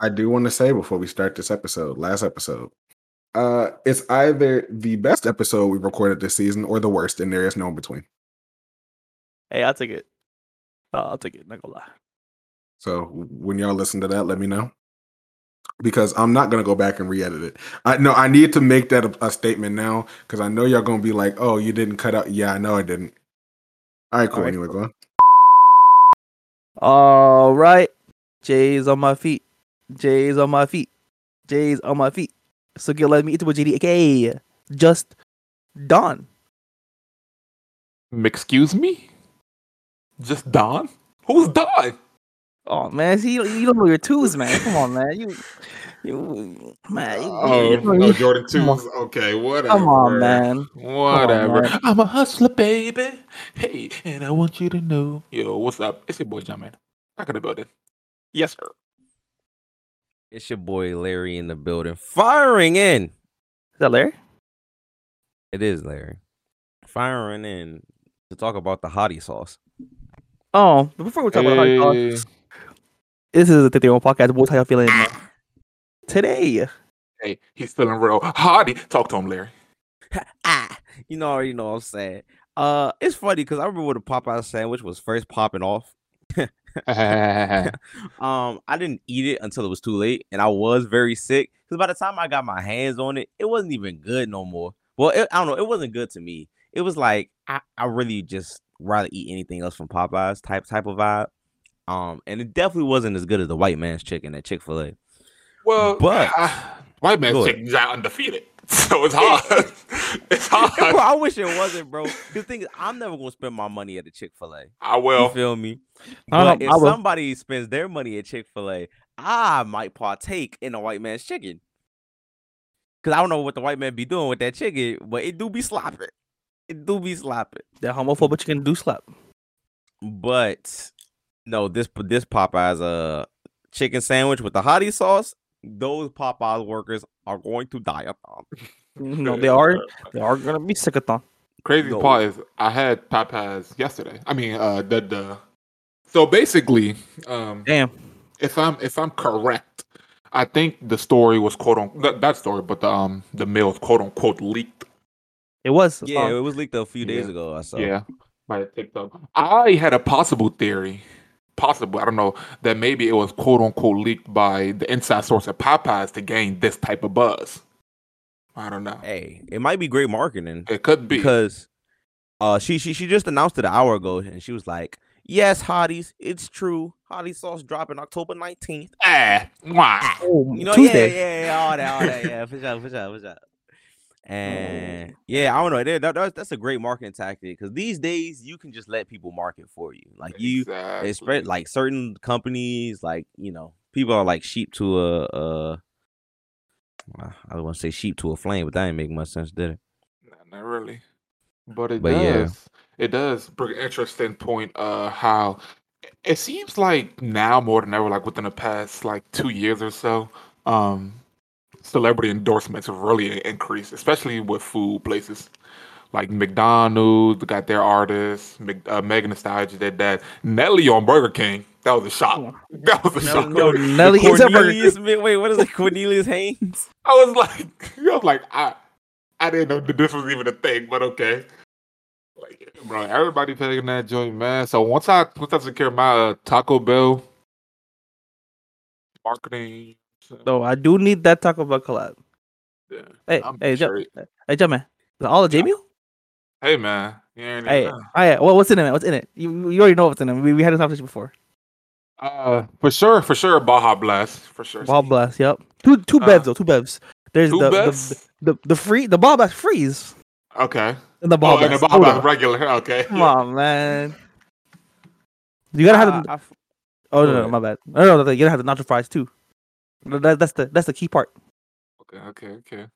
I do want to say before we start this episode, last episode, uh, it's either the best episode we've recorded this season or the worst, and there is no in between. Hey, I'll take it. Uh, I'll take it. Not gonna lie. So when y'all listen to that, let me know because I'm not gonna go back and re-edit it. I no, I need to make that a, a statement now because I know y'all gonna be like, "Oh, you didn't cut out." Yeah, I know I didn't. All right, cool. All right, anyway, go on. All right. Jay's on my feet. Jay's on my feet. Jay's on my feet. So get let me a JD. Okay. Just done. Excuse me? Just Don? Who's Don? Oh man, see you, you don't know your twos, man. Come on, man. You you man. You, Oh, you don't no, know- Jordan come 2s. Okay, whatever. Come on, man. Whatever. man. I'm a hustler, baby. Hey, and I want you to know. Yo, what's up? It's your boy, Jumpman. Back in the building. Yes, sir. It's your boy Larry in the building, firing in. Is that Larry? It is Larry, firing in to talk about the hottie sauce. Oh, but before we talk about hot sauce, this is the Tier One Podcast. Boys, how y'all feeling today? hey, he's feeling real hardy. Talk to him, Larry. ah, you know, already know what I'm saying. Uh, it's funny because I remember when the Popeye sandwich was first popping off. um, I didn't eat it until it was too late, and I was very sick. Because by the time I got my hands on it, it wasn't even good no more. Well, it, I don't know, it wasn't good to me. It was like I, I really just rather eat anything else from Popeyes type type of vibe. Um, and it definitely wasn't as good as the white man's chicken at Chick Fil A. well, But- uh, white man's Go chicken's out undefeated. So it's hard. it's hard. bro, I wish it wasn't, bro. The thing is, I'm never gonna spend my money at a Chick Fil A. I You will. feel me? But don't- if somebody spends their money at Chick Fil A, I might partake in a white man's chicken. Cause I don't know what the white man be doing with that chicken, but it do be slopping. It do be slopping. That homophobic chicken do slap. But no, this this Popeyes uh chicken sandwich with the hottie sauce. Those Popeyes workers are going to die upon. No, they are. They are gonna be sickathon. Crazy No. part is I had Popeyes yesterday. I mean, uh, the the. So basically, um, Damn. if I'm if I'm correct, I think the story was quote on that, that story, but the um the mail is quote unquote leaked. It was. Yeah, um, it was leaked a few days yeah. ago. I saw. Yeah, by TikTok. I had a possible theory, possible I don't know that maybe it was quote unquote leaked by the inside source at Popeyes to gain this type of buzz. I don't know. Hey, it might be great marketing. It could be. because uh she she she just announced it an hour ago and she was like yes hotties it's true hottie sauce dropping october 19th ah, why? oh, you know Tuesday. yeah yeah yeah all that all that yeah for sure for sure for sure and yeah i don't know that, that- that's, a great marketing tactic because these days you can just let people market for you like you Exactly. spread like certain companies like you know people are like sheep to a uh i don't want to say sheep to a flame but that ain't make much sense did it Not, not really. But it But yeah. does. It does bring an interesting point. Uh, how it seems like now more than ever, like within the past like two years or so, um, celebrity endorsements have really increased, especially with food places. Like McDonald's got their artists. Mc, uh, Megan Thee Stallion did that. Nelly on Burger King. That was a shock. That was a No, shock. no, Nelly is a burger. Cornelius, wait, what is it? Cornelius Haynes? I was like, I was like, I, I didn't know that this was even a thing, but okay. Like, bro, everybody paying that joint, man. So once I once I secure my uh, Taco Bell marketing, so, So I do need that Taco Bell collab. yeah. Hey, I'm hey, sure J- hey, J man. Is it all of J meal? hey man, you ain't Hey, even hey, well, what's in it? man? What's in it? You, you already know what's in it. We, we had this conversation before. uh, for sure, for sure, Baja Blast, for sure. Ball blast. Yep. Two two Uh, bevs though. Two bevs. There's Two the, bets? the the the free the ball blast freeze okay. and the ball oh, and the. Baja Blast regular. Okay. Come on, man. You gotta have. I- the, oh no, go no, my bad. No, no, no, you gotta have the nacho fries too. That, that's the that's the key part. Okay. Okay. Okay.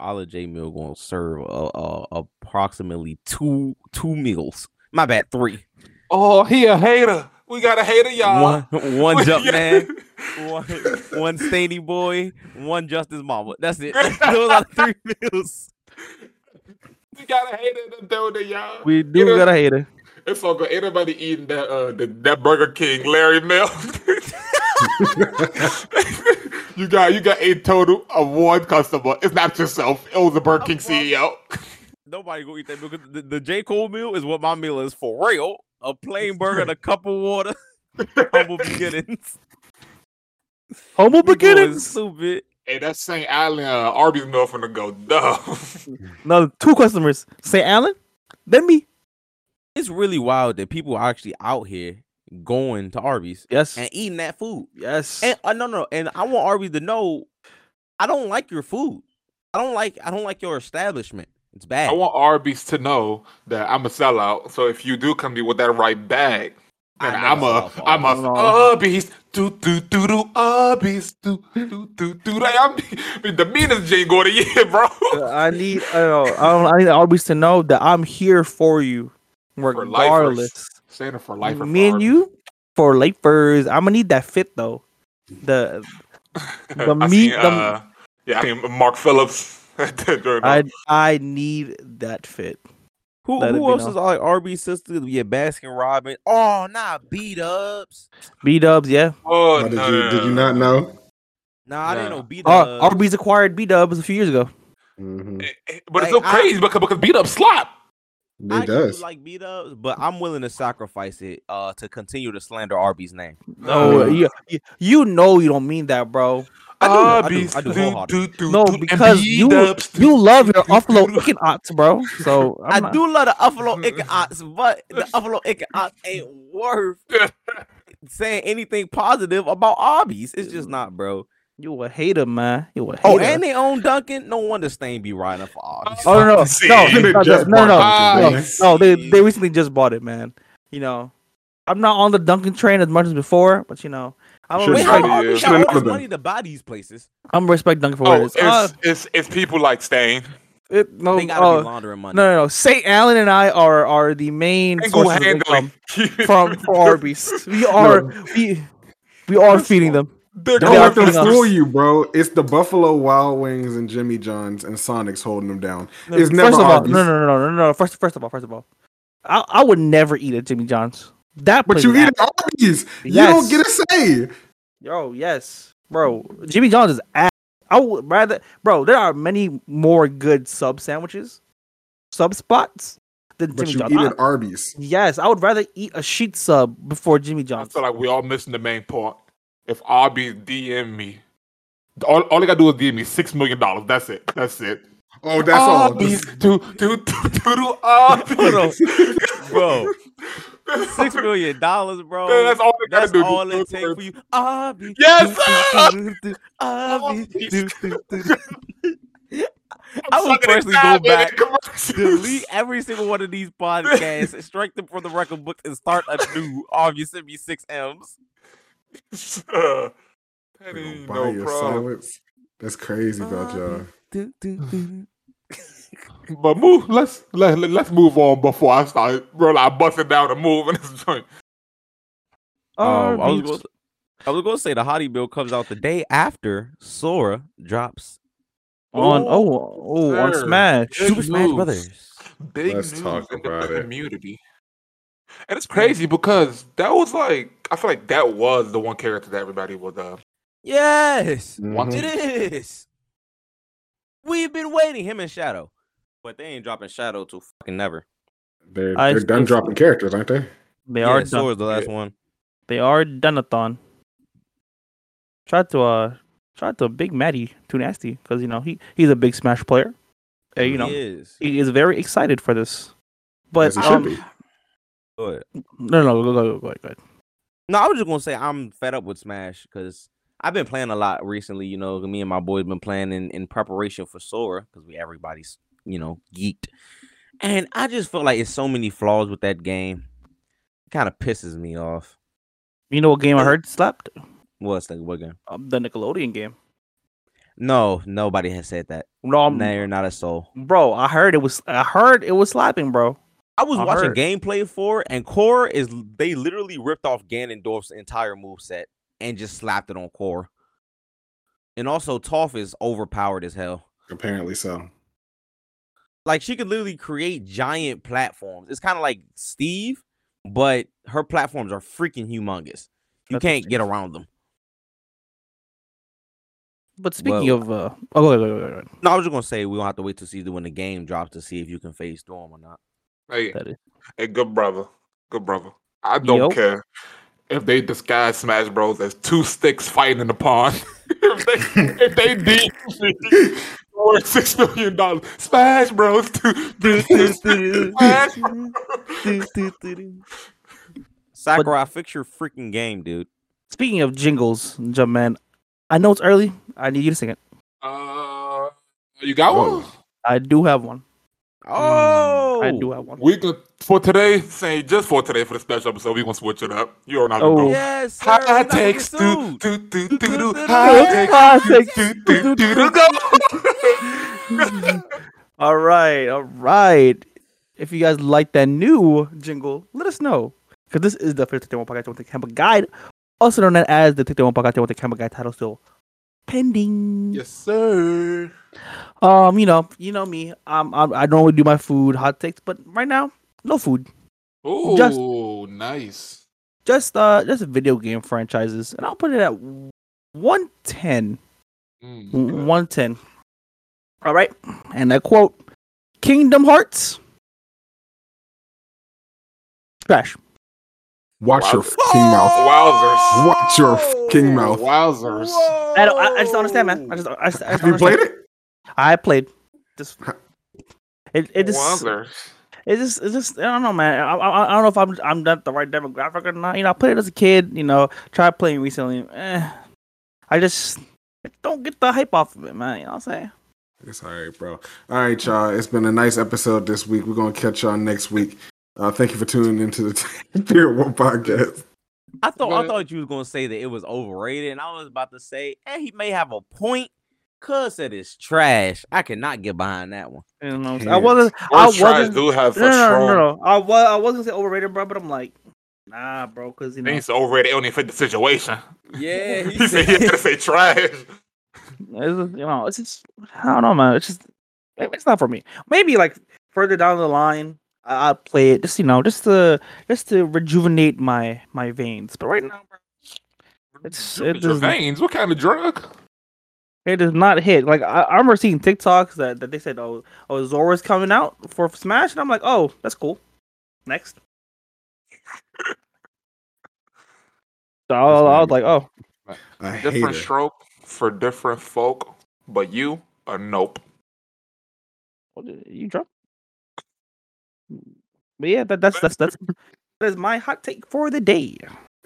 Olive J Mill gonna serve uh, uh, approximately two two meals. My bad, three. Oh, he a hater. We got a hater, y'all. One one jump man, one one Staney boy, one Justice Mama. That's it. Those are three meals. We got a hater in the building, y'all. We You do know- got a hater. It's all good. Anybody eating that uh the, that Burger King Larry Mill? You got you got a total of one customer. It's not yourself. It was the Burger King CEO. Nobody gonna eat that because the, the J Cole meal is what my meal is for real. A plain burger and a cup of water. Humble beginnings. Humble You beginnings. Stupid. hey, that's St. Allen uh, Arby's meal finna go dumb. No, two customers. St. Allen, then me. It's really wild that people are actually out here going to Arby's Yes. and eating that food. yes. And uh, no, no, and I want Arby's to know I don't like your food. I don't like I don't like your establishment. It's bad. I want Arby's to know that I'm a sellout. So if you do come to me with that right bag, and I'm sell a out for I'm a Arby's. No. Arby's. Do do do do Arby's. Do do do do. Like, I'm the meanest jingle of the year, bro. I need. I don't. I, don't, I need Arby's to know that I'm here for you, lifers. regardless. Saying it for life. or Me and you for lifers. I'm gonna need that fit though. The the I meat- seen, the- uh, yeah, I seen Mark Phillips. I I need that fit. who let it who be else known. is like Arby's sister? Yeah, Baskin Robbins. Oh, nah, B Dubs. B Dubs, yeah. oh, Oh, did no, you no, did you not know? Nah, I didn't Nah. know beat Uh, ups. Arby's acquired B Dubs a few years ago. hmm Eh, eh, But it's so Like, I- crazy because because beat up slap. It I does. do like B Dubs, but I'm willing to sacrifice it uh to continue to slander Arby's name. No, Uh, you, you you know you don't mean that, bro. I do, I do, I do do, do, do, No, because you B-dubs, you love your do, do, Buffalo do. chicken ox, bro. So I'm I not- do love the Buffalo Icken Ox, but the Buffalo Icken Ox ain't worth saying anything positive about Arby's. It's just not, bro. You a hater, man. You a hater. Oh, and they own Dunkin'. No wonder Stain be riding for Arby's. Oh no, no, no, no, no, no, no, no, no, They they recently just bought it, man. You know, I'm not on the Dunkin' train as much as before, but you know, I'm Should've Wait, gonna how Right, respect, yeah. got all this money to buy these places? I'm respect Dunkin' for what Oh, it is. Uh, it's, it's it's people like Stain. it, no, They gotta uh, be laundering money. no, no, no. Saint Allen and I are are the main Single sources of income from for Arby's. We are we we are feeding them. They're Don't They let them fool you, bro. It's the Buffalo Wild Wings and Jimmy John's and Sonic's holding them down. It's never first of all, Arby's. no, no, no, no, no, no. First, first of all, first of all, I, I would never eat at Jimmy John's. That But you eat at Arby's. You don't get a say. Yo, yes, bro. Jimmy John's is ass. I would rather, bro. There are many more good sub sandwiches, sub spots than But Jimmy you John's. eat at Arby's. yes, I would rather eat a sheet sub before Jimmy John's. I feel like we all missing the main point. If Arby's DM me, all, all they gotta do is DM me six million dollars. That's it. That's it. Oh, that's all. Arby's, do do do do do Arby's. Bro. Six million dollars, bro. Man, that's all they That's do. all Do- it takes for you. Arby's. Yes, Arby's. I'm would personally go back, delete every single one of these podcasts, strike them from the record book, and start a new Arby's send me six M's. Uh, that ain't buy no your problem. silence. That's crazy about y'all. Do, do, do. But move. Let's let, let let's move on before I start bro. I busting down the move in this joint. Um, I was Arby's. going. I was going to say the Hottie Bill comes out the day after Sora drops on oh oh on. Smash. Good Super Smash. Brothers. Big Let's news talk in the about it. Community. And it's crazy because that was like I feel like that was the one character that everybody was uh Yes, Mhm. it is. We've been waiting him and Shadow, but they ain't dropping Shadow till fucking never. They're, I they're done still- dropping characters, aren't they? They yeah, are done. Sora's the last one. They are doneathon. Tried to uh tried to big Maddie too nasty because you know he he's a big Smash player. And, you know he is. he is very excited for this. But As he should um, be. Go ahead. no, no, go, go, go, go, ahead, go ahead. No, I was just gonna say I'm fed up with Smash because I've been playing a lot recently. You know, me and my boys been playing in, in preparation for Sora because we everybody's you know geeked, and I just feel like it's so many flaws with that game. It kind of pisses me off. You know what game I heard slapped? What's the what game? Um, the Nickelodeon game. No, nobody has said that. No, I'm, Nay, not a soul. bro. I heard it was. I heard it was slapping, bro. I was I watching heard. gameplay for it, and Korra is they literally ripped off Ganondorf's entire move set and just slapped it on Korra. And also Toph is overpowered as hell. Apparently so. Like she could literally create giant platforms. It's kind of like Steve, but her platforms are freaking humongous. You That's can't get around them. But speaking Well- of, uh, oh, go ahead, go ahead. No, I was just gonna say we gonna have to wait to see when the game drops to see if you can face through them or not. Hey, That is- hey, good brother, good brother. I don't Yo. care if they disguise Smash Bros as two sticks fighting in the pond. if they if they deem me worth six million dollars, Smash Bros. Two, Smash Bros. Sakurai, fix your freaking game, dude. Speaking of jingles, Jumpman, I know it's early. I need you to sing it. Uh, you got one. I do have one. Oh, I do have one. We can for today. Say just for today for the special episode. We gonna switch it up. You are know how to Oh. go. Yes, sir. we not High gonna takes, get do do do do do. do, High High takes, takes, do do do do go. All right, all right. If you guys like that new jingle, let us know. Because this is the first One Podcast with the Camera Guide, also known as the One Podcast with the Camera Guide title still pending. Yes, sir. Um, you know, you know me. Um, I'm, I normally do my food hot takes, but right now, no food. Oh, Just- nice. Just uh, just video game franchises, and I'll put it at one ten. Mm, okay. 110. All right. And I quote Kingdom Hearts. Trash. Watch your fucking mouth. Wowzers. Watch your fucking mouth. Wowzers. I don't. I, I just don't understand, man. I just. I just, I just Have you played it? I played. Just. It. It just. Wowzers. It just. It just. I don't know, man. I, I, I don't know if I'm. I'm not the right demographic or not. You know, I played it as a kid. You know, tried playing recently. Eh, I just don't get the hype off of it, man. You know what I'm saying? It's all right, bro. All right, y'all. It's been a nice episode this week. We're gonna catch y'all next week. Uh, thank you for tuning into the Tier One podcast. I thought Go I thought you was gonna say that it was overrated, and I was about to say, and he may have a point. Cuz said it's trash. I cannot get behind that one. You know, I'm saying? I Hands. wasn't. I wasn't. do have No, a no, no, no, no. I was. I wasn't gonna say overrated, bro. But I'm like, nah, bro, because you know, Things overrated. It don't fit the situation. Yeah, he said he had to say trash. it's you know, it's just. I don't know, man. It's just. It's not for me. Maybe like further down the line, I- I'll play it. Just you know, just to just to rejuvenate my my veins. But right now, bro, It's- it doesn't- veins. What kind of drug? it does not hit. Like I, I remember seeing TikToks that, that they said, oh, oh, Sora's coming out for Smash, and I'm like, oh, that's cool. Next. So I, I was like, oh, I hate Different it. stroke for different folk, but you a nope. what did- you drunk? But yeah, that, that's that's that's that is my hot take for the day.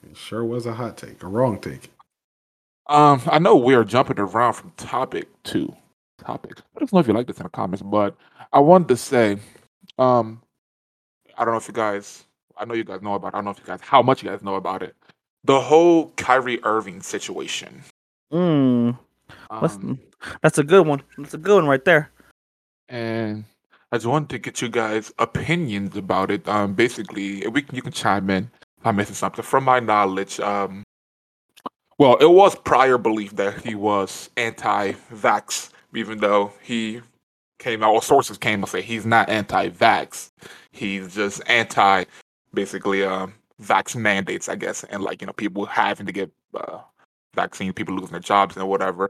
It sure was a hot take, a wrong take. Um, I know we are jumping around from topic to topic. I don't know if you like this in the comments, but I wanted to say, um, I don't know if you guys, I know you guys know about. it. I don't know if you guys, how much you guys know about it. The whole Kyrie Irving situation. Mm, that's, Um, that's a good one. That's a good one right there. and I just wanted to get you guys' opinions about it. Um, basically, we can, you can chime in if I'm missing something. From my knowledge, um, well, it was prior belief that he was anti-vax, even though he came out, or sources came and say he's not anti-vax. He's just anti, basically, um, vax mandates, I guess, and like you know, people having to get uh, vaccine, people losing their jobs and whatever.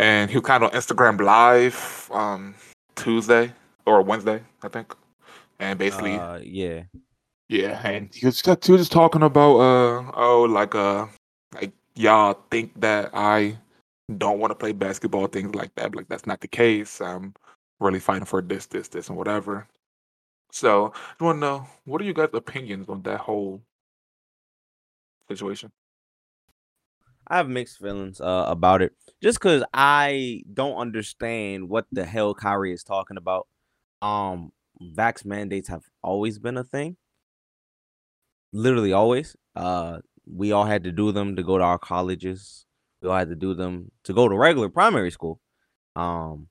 And he was kind of on Instagram Live, um, Tuesday or Wednesday, I think. And basically, Uh, yeah. yeah, and he was just, he was just talking about uh oh like uh like y'all think that I don't want to play basketball, things like that. Like that's not the case. I'm really fighting for this, this, this, and whatever. So I want to know what are you guys' opinions on that whole situation? I have mixed feelings uh, about it. Just because I don't understand what the hell Kyrie is talking about. Um, vax mandates have always been a thing. Literally always. Uh, we all had to do them to go to our colleges. We all had to do them to go to regular primary school. Um,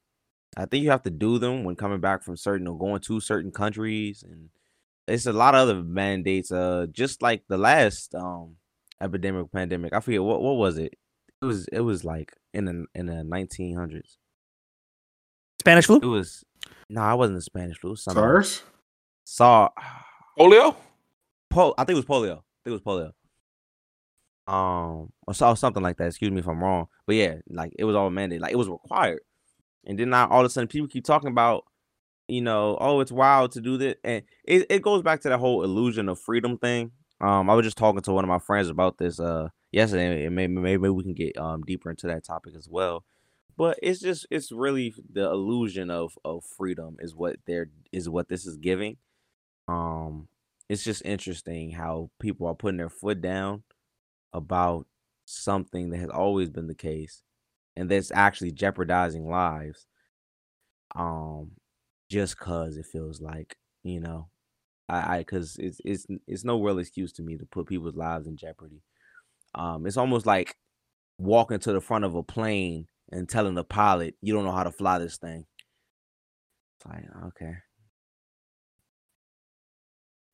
I think you have to do them when coming back from certain or going to certain countries, and it's a lot of other mandates. Uh, just like the last um epidemic pandemic. I forget what what was it. It was it was like in the in the nineteen hundreds. Spanish flu. It was no, I wasn't the Spanish flu. It was something SARS? Saw Polio? Pol- I think it was polio. I think it was polio. Um, or so something like that. Excuse me if I'm wrong, but yeah, like it was all mandated, like it was required. And then now all of a sudden people keep talking about, you know, oh, it's wild to do this, and it, it goes back to the whole illusion of freedom thing. Um, I was just talking to one of my friends about this uh yesterday, and maybe maybe we can get um deeper into that topic as well. But it's just it's really the illusion of of freedom is what there is what this is giving. Um, it's just interesting how people are putting their foot down about something that has always been the case and that's actually jeopardizing lives um just cuz it feels like you know i i cuz it's it's it's no real excuse to me to put people's lives in jeopardy um it's almost like walking to the front of a plane and telling the pilot you don't know how to fly this thing it's like okay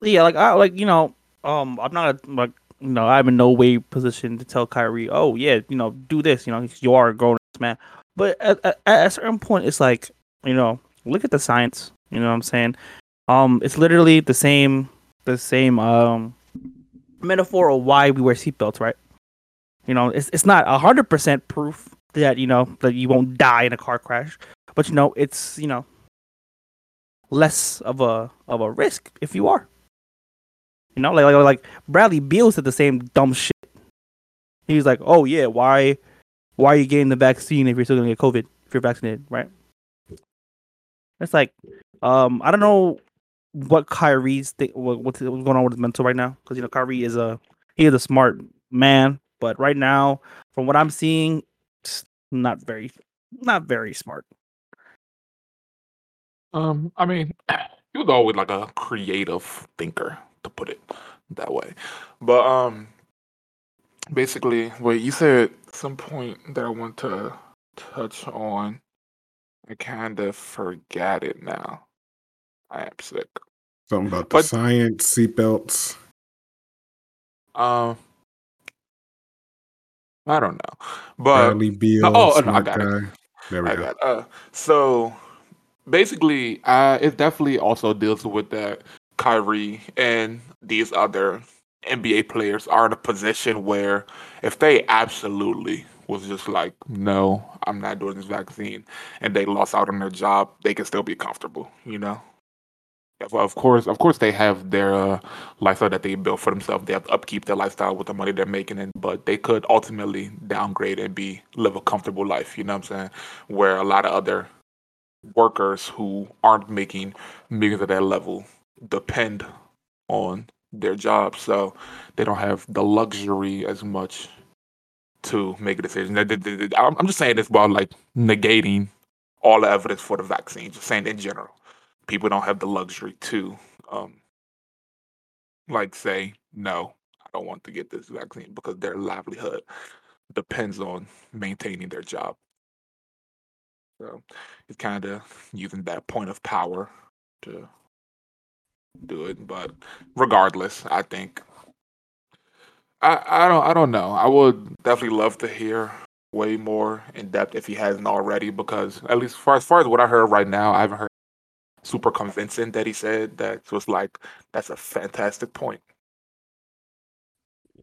Yeah, like I like you know, um, I'm not a, like you know, I'm in no way position to tell Kyrie, oh yeah, you know, do this. You know, you are a grown man. But at, at, at a certain point, it's like you know, look at the science. You know what I'm saying? Um, it's literally the same, the same um metaphor of why we wear seatbelts, right? You know, it's it's not hundred percent proof that you know that you won't die in a car crash, but you know, it's you know less of a of a risk if you are. You know, like like like Bradley Beal said the same dumb shit. He's like, "Oh yeah, why, why are you getting the vaccine if you're still gonna get COVID if you're vaccinated, right?" It's like, um, I don't know what Kyrie's th- what, what's, what's going on with his mental right now because you know Kyrie is a he is a smart man, but right now, from what I'm seeing, not very not very smart. Um, I mean, he was always like a creative thinker, to put it that way. But um, basically, wait, you said some point that I want to touch on. I kind of forgot it now. I am sick. Something about the But- science, seatbelts. Um, I don't know, but Bradley Beal, oh, no, I got it. There we I go. got uh so basically uh it definitely also deals with that Kyrie and these other NBA players are in a position where if they absolutely was just like, no, I'm not doing this vaccine and they lost out on their job, they can still be comfortable, you know? Of course, of course, they have their uh, lifestyle that they built for themselves. They have to upkeep their lifestyle with the money they're making, and but they could ultimately downgrade and be live a comfortable life. You know what I'm saying? Where a lot of other workers who aren't making millions at that level depend on their jobs, so they don't have the luxury as much to make a decision. I'm just saying this while like negating all the evidence for the vaccine. Just saying in general people don't have the luxury to um like say no i don't want to get this vaccine because their livelihood depends on maintaining their job. So it's kind of using that point of power to do it but regardless i think i i don't i don't know. I would definitely love to hear way more in depth if he hasn't already because at least far as far as what i heard right now i haven't heard super convincing that he said that was like that's a fantastic point.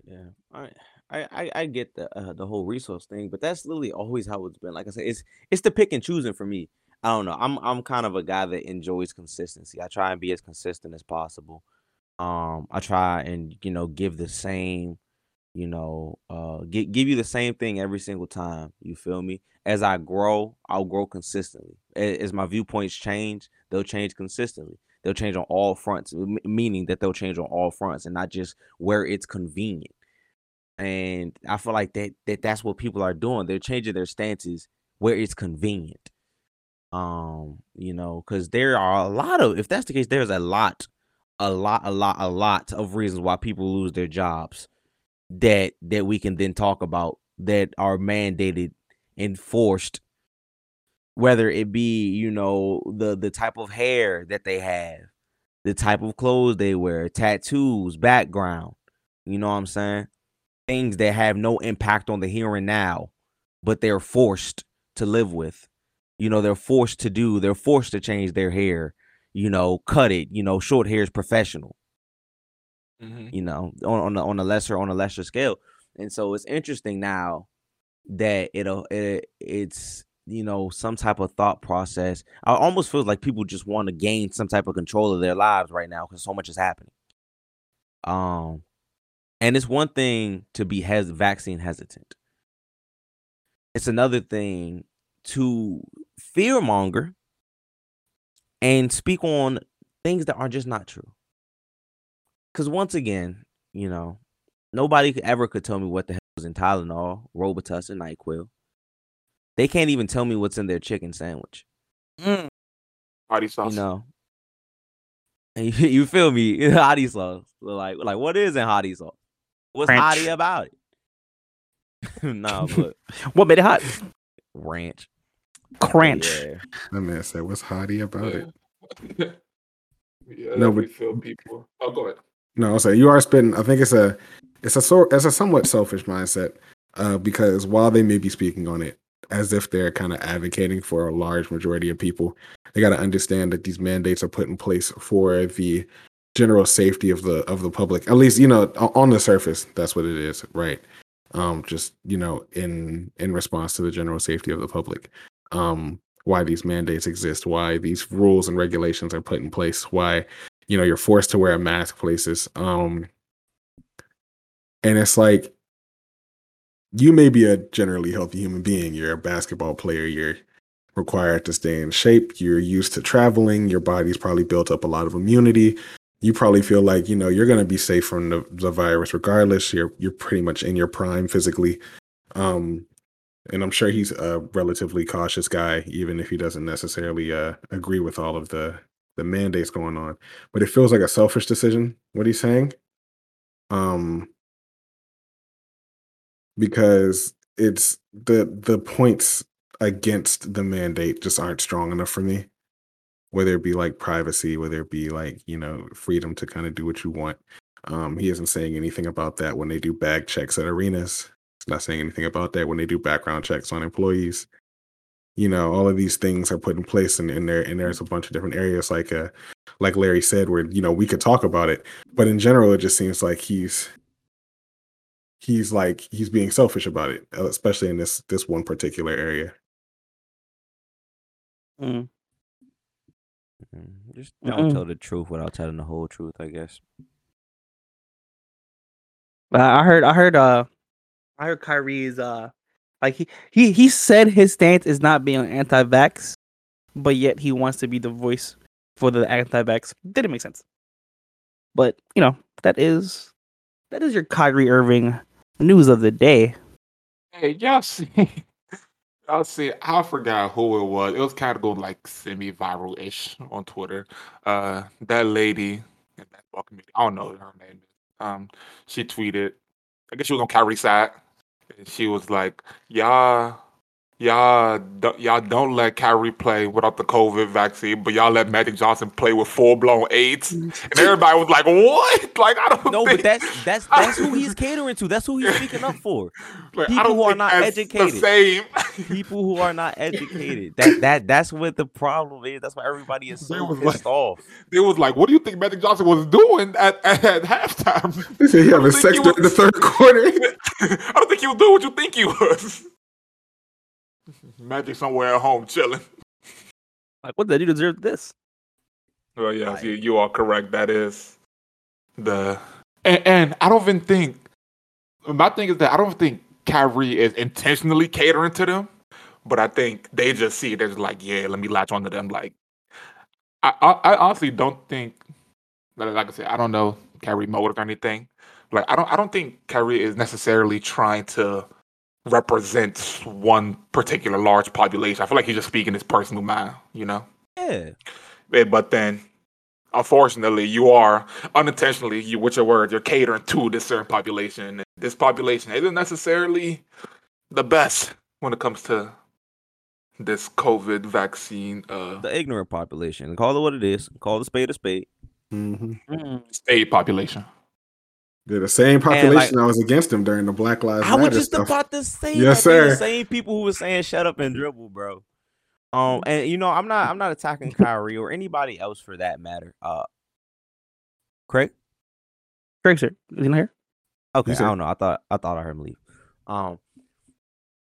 Yeah, I I I, get the uh, the whole resource thing, but that's literally always how it's been. Like I said, it's it's the pick and choosing for me. I don't know. I'm I'm kind of a guy that enjoys consistency. I try and be as consistent as possible. Um, I try and you know give the same, you know, uh, give give you the same thing every single time. You feel me? As I grow, I'll grow consistently. As my viewpoints change, they'll change consistently. They'll change on all fronts, meaning that they'll change on all fronts and not just where it's convenient and I feel like that that that's what people are doing. They're changing their stances where it's convenient. Um, you know, because there are a lot of if that's the case, there's a lot, a lot, a lot, a lot of reasons why people lose their jobs that that we can then talk about that are mandated, enforced, whether it be, you know, the the type of hair that they have, the type of clothes they wear, tattoos, background. You know what I'm saying? things that have no impact on the here and now, but they're forced to live with. You know, they're forced to do, they're forced to change their hair, you know, cut it, you know, short hair is professional, Mm-hmm. you know, on on a, on a lesser on a lesser scale. And so it's interesting now that it'll it, it's you know some type of thought process. I almost feels like people just want to gain some type of control of their lives right now because so much is happening. Um, and it's one thing to be hes- vaccine hesitant. It's another thing to fearmonger and speak on things that are just not true. Because once again, you know, nobody ever could tell me what the hell was in Tylenol, Robitussin, Nyquil. They can't even tell me what's in their chicken sandwich. Mm. Party sauce. You know, and you, you feel me? Hottie sauce, like like what is in hottie sauce? What's Ranch. hottie about it? no, but What made it hot? ranch. Crunch. Yeah. That man said, "What's hottie about it?" yeah, No, no, but- feel people. Oh, go ahead. No, I'll say you are spitting. I think it's a, it's a sort, it's a somewhat selfish mindset, uh, because while they may be speaking on it as if they're kind of advocating for a large majority of people, they got to understand that these mandates are put in place for the general safety of the of the public. At least you know on the surface, that's what it is, right? Um, just you know, in in response to the general safety of the public. Um, why these mandates exist, why these rules and regulations are put in place, why you know you're forced to wear a mask places um and it's like you may be a generally healthy human being you're a basketball player you're required to stay in shape you're used to traveling your body's probably built up a lot of immunity. You probably feel like you know you're going to be safe from the, the virus regardless. You're you're pretty much in your prime physically. Um and i'm sure he's a relatively cautious guy even if he doesn't necessarily uh agree with all of the the mandates going on. But it feels like a selfish decision what he's saying. Um because it's the the points against the mandate just aren't strong enough for me. Whether it be like privacy whether it be like you know freedom to kind of do what you want. Um he isn't saying anything about that when they do bag checks at arenas. He's not saying anything about that when they do background checks on employees. You know all of these things are put in place and, and there and there's a bunch of different areas like uh like larry said where you know we could talk about it. But in general it just seems like he's he's like he's being selfish about it uh, especially in this this one particular area Mm. Mm, Just don't Mm-mm. tell the truth without telling the whole truth, I guess. I heard. I heard. Uh, I heard Kyrie's. Uh, like he he he said his stance is not being anti-vax, but yet he wants to be the voice for the anti-vax. Didn't make sense. But you know that is that is your Kyrie Irving news of the day. Hey, y'all see? Y'all see? I forgot who it was. It was kind of going like semi-viral ish on Twitter. Uh, that lady that fucking I don't know her name. Um, she tweeted. I guess she was on Kyrie's side. And she was like, "Y'all, y'all, don't- y'all don't let Kyrie play without the COVID vaccine, but y'all let Magic Johnson play with full-blown AIDS." And everybody was like, "What? Like, I don't know. No, think but that's that's that's who he's catering to. That's who he's speaking up for. like, people who are not that's the educated. same." People who are not educated. That that that's what the problem is. That's why everybody is so was pissed like- off. They was like, "What do you think Magic Johnson was doing at, at, at halftime?" they say he having sex he during the third quarter I don't think he was doing what you think he was. Magic somewhere at home chilling. Like, what did you deserve this? Well, yes, you, you are correct. That is the and, and I don't even think my thing is that I don't think Kyrie is intentionally catering to them, but I think they just see it as like, yeah, let me latch onto them. Like, I I, I honestly don't think, like like I said, I don't know Kyrie motive or anything. Like, I don't I don't think Kyrie is necessarily trying to represent one particular large population. I feel like he's just speaking his personal mind, you know. Yeah. But then, unfortunately, you are unintentionally, you with your words, you're catering to this certain population. This population isn't necessarily the best when it comes to this COVID vaccine uh, The ignorant population. Call it what it is. Call the spade a spade. hmm Mm. state population. They're the same like- population i was against him during the black lives I was matter just stuff about to say Yes, that. Sir. The same people who were saying shut up and dribble, bro. Um, and you know, I'm not I'm not attacking Kyrie or anybody else for that matter. Uh Craig? Craig, sir, is he not here? Okay, I don't know. I thought I thought I heard him leave. Um,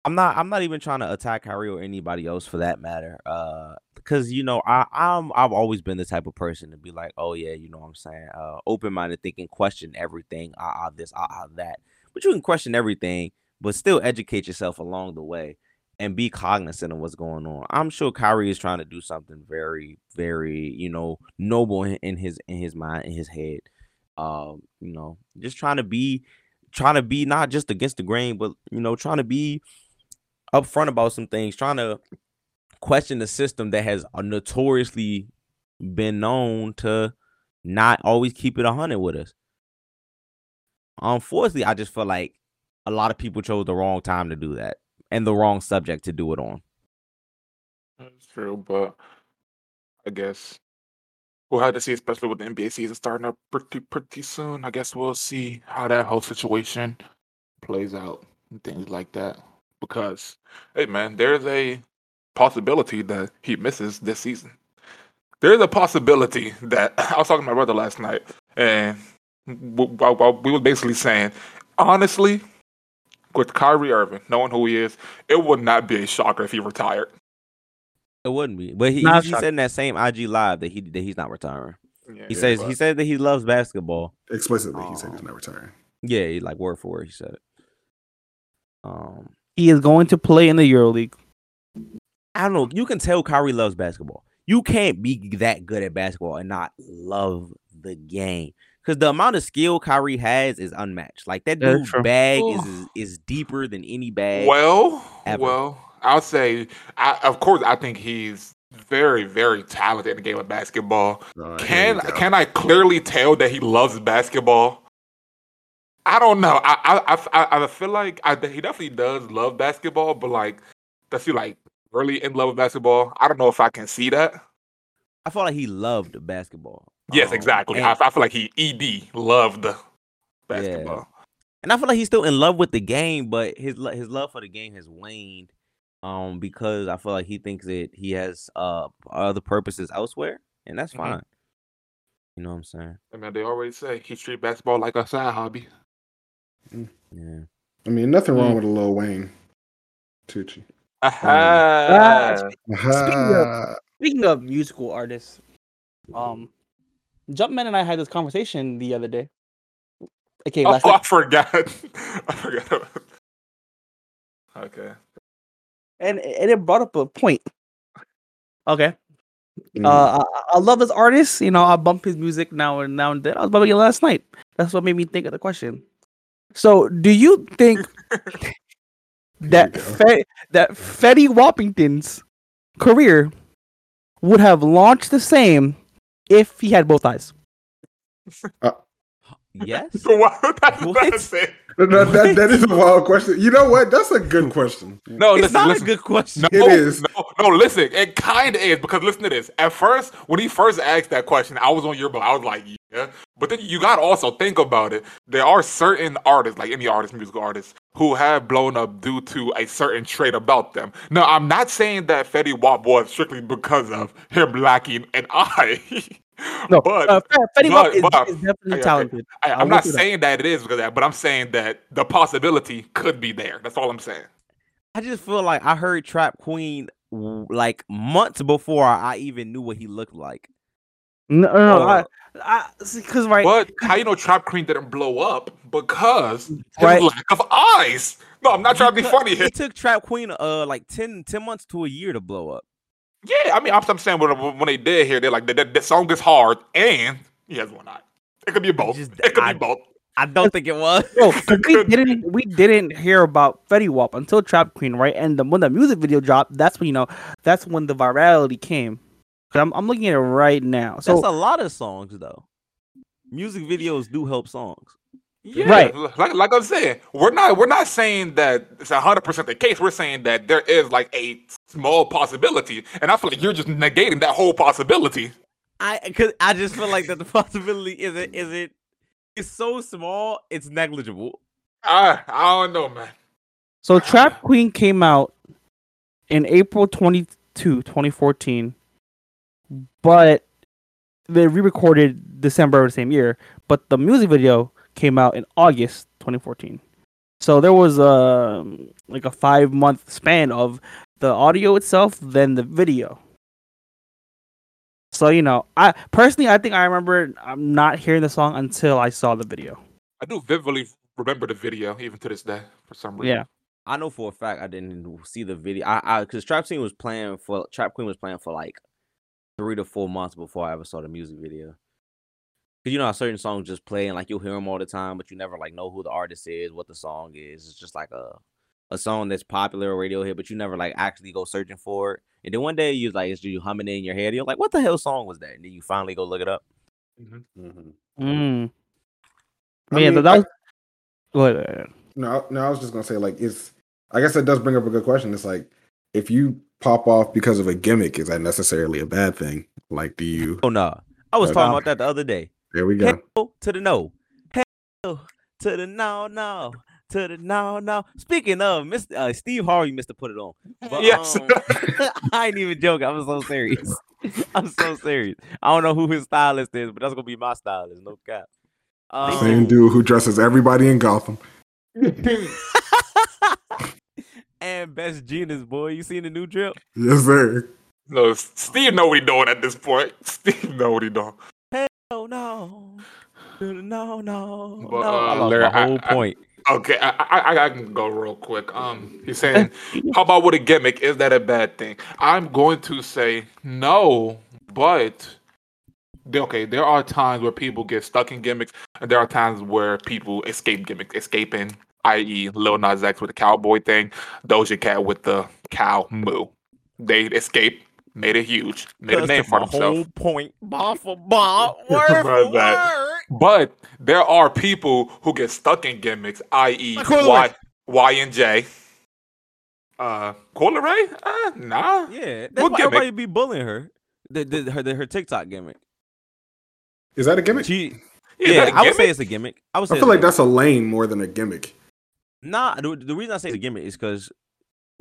I'm not. I'm not even trying to attack Kyrie or anybody else for that matter. Uh, because you know, I I'm I've always been the type of person to be like, oh yeah, you know what I'm saying, uh, open minded thinking, question everything, ah ah this, ah ah that. But you can question everything, but still educate yourself along the way and be cognizant of what's going on. I'm sure Kyrie is trying to do something very, very, you know, noble in, his in his mind, in his head. Um, you know, just trying to be trying to be not just against the grain, but you know, trying to be upfront about some things, trying to question the system that has uh, notoriously been known to not always keep it a hundred with us. Unfortunately, I just feel like a lot of people chose the wrong time to do that and the wrong subject to do it on. That's true, but I guess we'll have to see, especially with the NBA season starting up pretty pretty soon. I guess we'll see how that whole situation plays out and things like that. Because hey man, there's a possibility that he misses this season. There's a possibility that I was talking to my brother last night, and w- w- w- we were basically saying, honestly, with Kyrie Irving, knowing who he is, it would not be a shocker if he retired. It wouldn't be, but he, he, he said in that same IG live that he that he's not retiring. Yeah, He says he but- said that he loves basketball. Explicitly, he said he's Oh. not retiring. Yeah, he, like word for word, he said it. Um, He is going to play in the EuroLeague. I don't know. You can tell Kyrie loves basketball. You can't be that good at basketball and not love the game. Because the amount of skill Kyrie has is unmatched. Like that dude's bag Oh. is, is is deeper than any bag. Well, ever. well, I'll say, I, of course, I think he's very, very talented in the game of basketball. Uh, Can can I clearly tell that he loves basketball? I don't know. I I I, I- I feel like I, he definitely does love basketball, but like, does he like really in love with basketball? I don't know if I can see that. I felt like he loved basketball. Yes, Um, exactly. and- I, I feel like he ed loved basketball. and I feel like he's still in love with the game, but his his love for the game has waned. Um, because I feel like he thinks that he has uh other purposes elsewhere, and that's Mhm. fine. You know what I'm saying? I mean, they always say he treat basketball like a side hobby. Yeah. I mean, nothing wrong Mm. with a Lil Wayne. Tucci. Ah, Ah, Speaking of musical artists, um, Jumpman and I had this conversation the other day. Okay, oh, last I forgot. I forgot. okay. and and it brought up a point. Okay, mm. uh, I, I love this artist. You know, I bump his music now and now and then. I was bumping it last night. That's what made me think of the question. So, do you think that. Fe- that Fetty Wappington's career would have launched the same if he had both eyes? Yes. What? That's, What? that's it. that, that, that is a wild question. You know what? That's a good question. No, it's listen, not listen. a good question. No, It is. No, no, listen. It kind of is because listen to this. At first, when he first asked that question, I was on your boat. I was like, yeah. But then you got to also think about it. There are certain artists, like any artist, musical artists, who have blown up due to a certain trait about them. Now, I'm not saying that Fetty Wap was strictly because of him lacking an eye. No, but uh, Fetty Wap is, but- is definitely okay, okay. talented. I, I'll I'm not look it up. saying that it is because of that, but I'm saying that the possibility could be there. That's all I'm saying. I just feel like I heard Trap Queen like months before I even knew what he looked like. No, no, no. Uh, I, because right, But how you know Trap Queen didn't blow up? Because his Right. lack of eyes. No, I'm not trying to be Because funny here. It took Trap Queen uh like 10, 10 months to a year to blow up. Yeah, I mean, I'm, I'm saying when, when they did here, they're like, the, the, the song is hard and he has one eye. It could be both. just- it could I- be both. I don't think it was. Bro, 'cause we didn't we didn't hear about Fetty Wap until Trap Queen, right? And the, when the music video dropped, that's when you know that's when the virality came. 'Cause I'm I'm looking at it right now. So That's a lot of songs though. Music videos do help songs. Yeah, Right. Like, like I'm saying, we're not we're not saying that it's hundred percent the case. We're saying that there is like a small possibility, and I feel like you're just negating that whole possibility. I cause I just feel like that the possibility isn't isn't it's so small, it's negligible. I I don't know, man. so Trap Queen came out in April 22, 2014, but they re-recorded December of the same year. But the music video came out in August 2014. So there was a like a five month span of the audio itself, then the video. So you know, I personally, I think I remember I'm not hearing the song until I saw the video. I do vividly remember the video even to this day for some reason. Yeah, I know for a fact I didn't see the video. I I because Trap Scene was playing for Trap Queen was playing for like three to four months before I ever saw the music video. Cause you know how certain songs just play and like you'll hear them all the time, but you never like know who the artist is, what the song is. It's just like a a song that's popular or radio hit, but you never like actually go searching for it. And then one day you like it's you humming it in your head. You're like, what the hell song was that? And then you finally go look it up. Mhm. Mhm. mm. I yeah, mean, that was. Go ahead, go ahead. No, no, I was just gonna say like it's. I guess that does bring up a good question. It's like if you pop off because of a gimmick, is that necessarily a bad thing? Like, do you? Oh no, I was talking nah. about that the other day. There we go. Hell to the no. Hell to the no, no. To the no, no. Speaking of, Mr. Uh, Steve Harvey missed to put it on. But, Yes. um, I ain't even joking. I'm so serious. I'm so serious. I don't know who his stylist is, but that's gonna be my stylist. No cap. Um, Same dude who dresses everybody in Gotham. and best genius boy. You seen the new drip? Yes, sir. no, Steve know what he doing at this point. Steve know what he doing. Oh no. To No, no, But, no. Uh, Larry, my I- whole I- point. Okay, I, I I can go real quick. Um, he's saying, how about with a gimmick? Is that a bad thing? I'm going to say no, but okay, there are times where people get stuck in gimmicks, and there are times where people escape gimmicks, escaping, i.e., Lil Nas X with the cowboy thing, Doja Cat with the cow moo. They escaped, made it huge, made a name for themselves. whole point, bar for bar, word Right for word. But there are people who get stuck in gimmicks, i.e., Like Coil Y, y and J. Uh, Coi Leray? Uh, nah. Yeah, that's What why gimmick? everybody be bullying her. The, the, her, the, her TikTok gimmick. Is that a gimmick? She, Is yeah, that a I would say it's a gimmick. I would say I feel like gimmick. that's a lane more than a gimmick. Nah, the, the reason I say the gimmick is because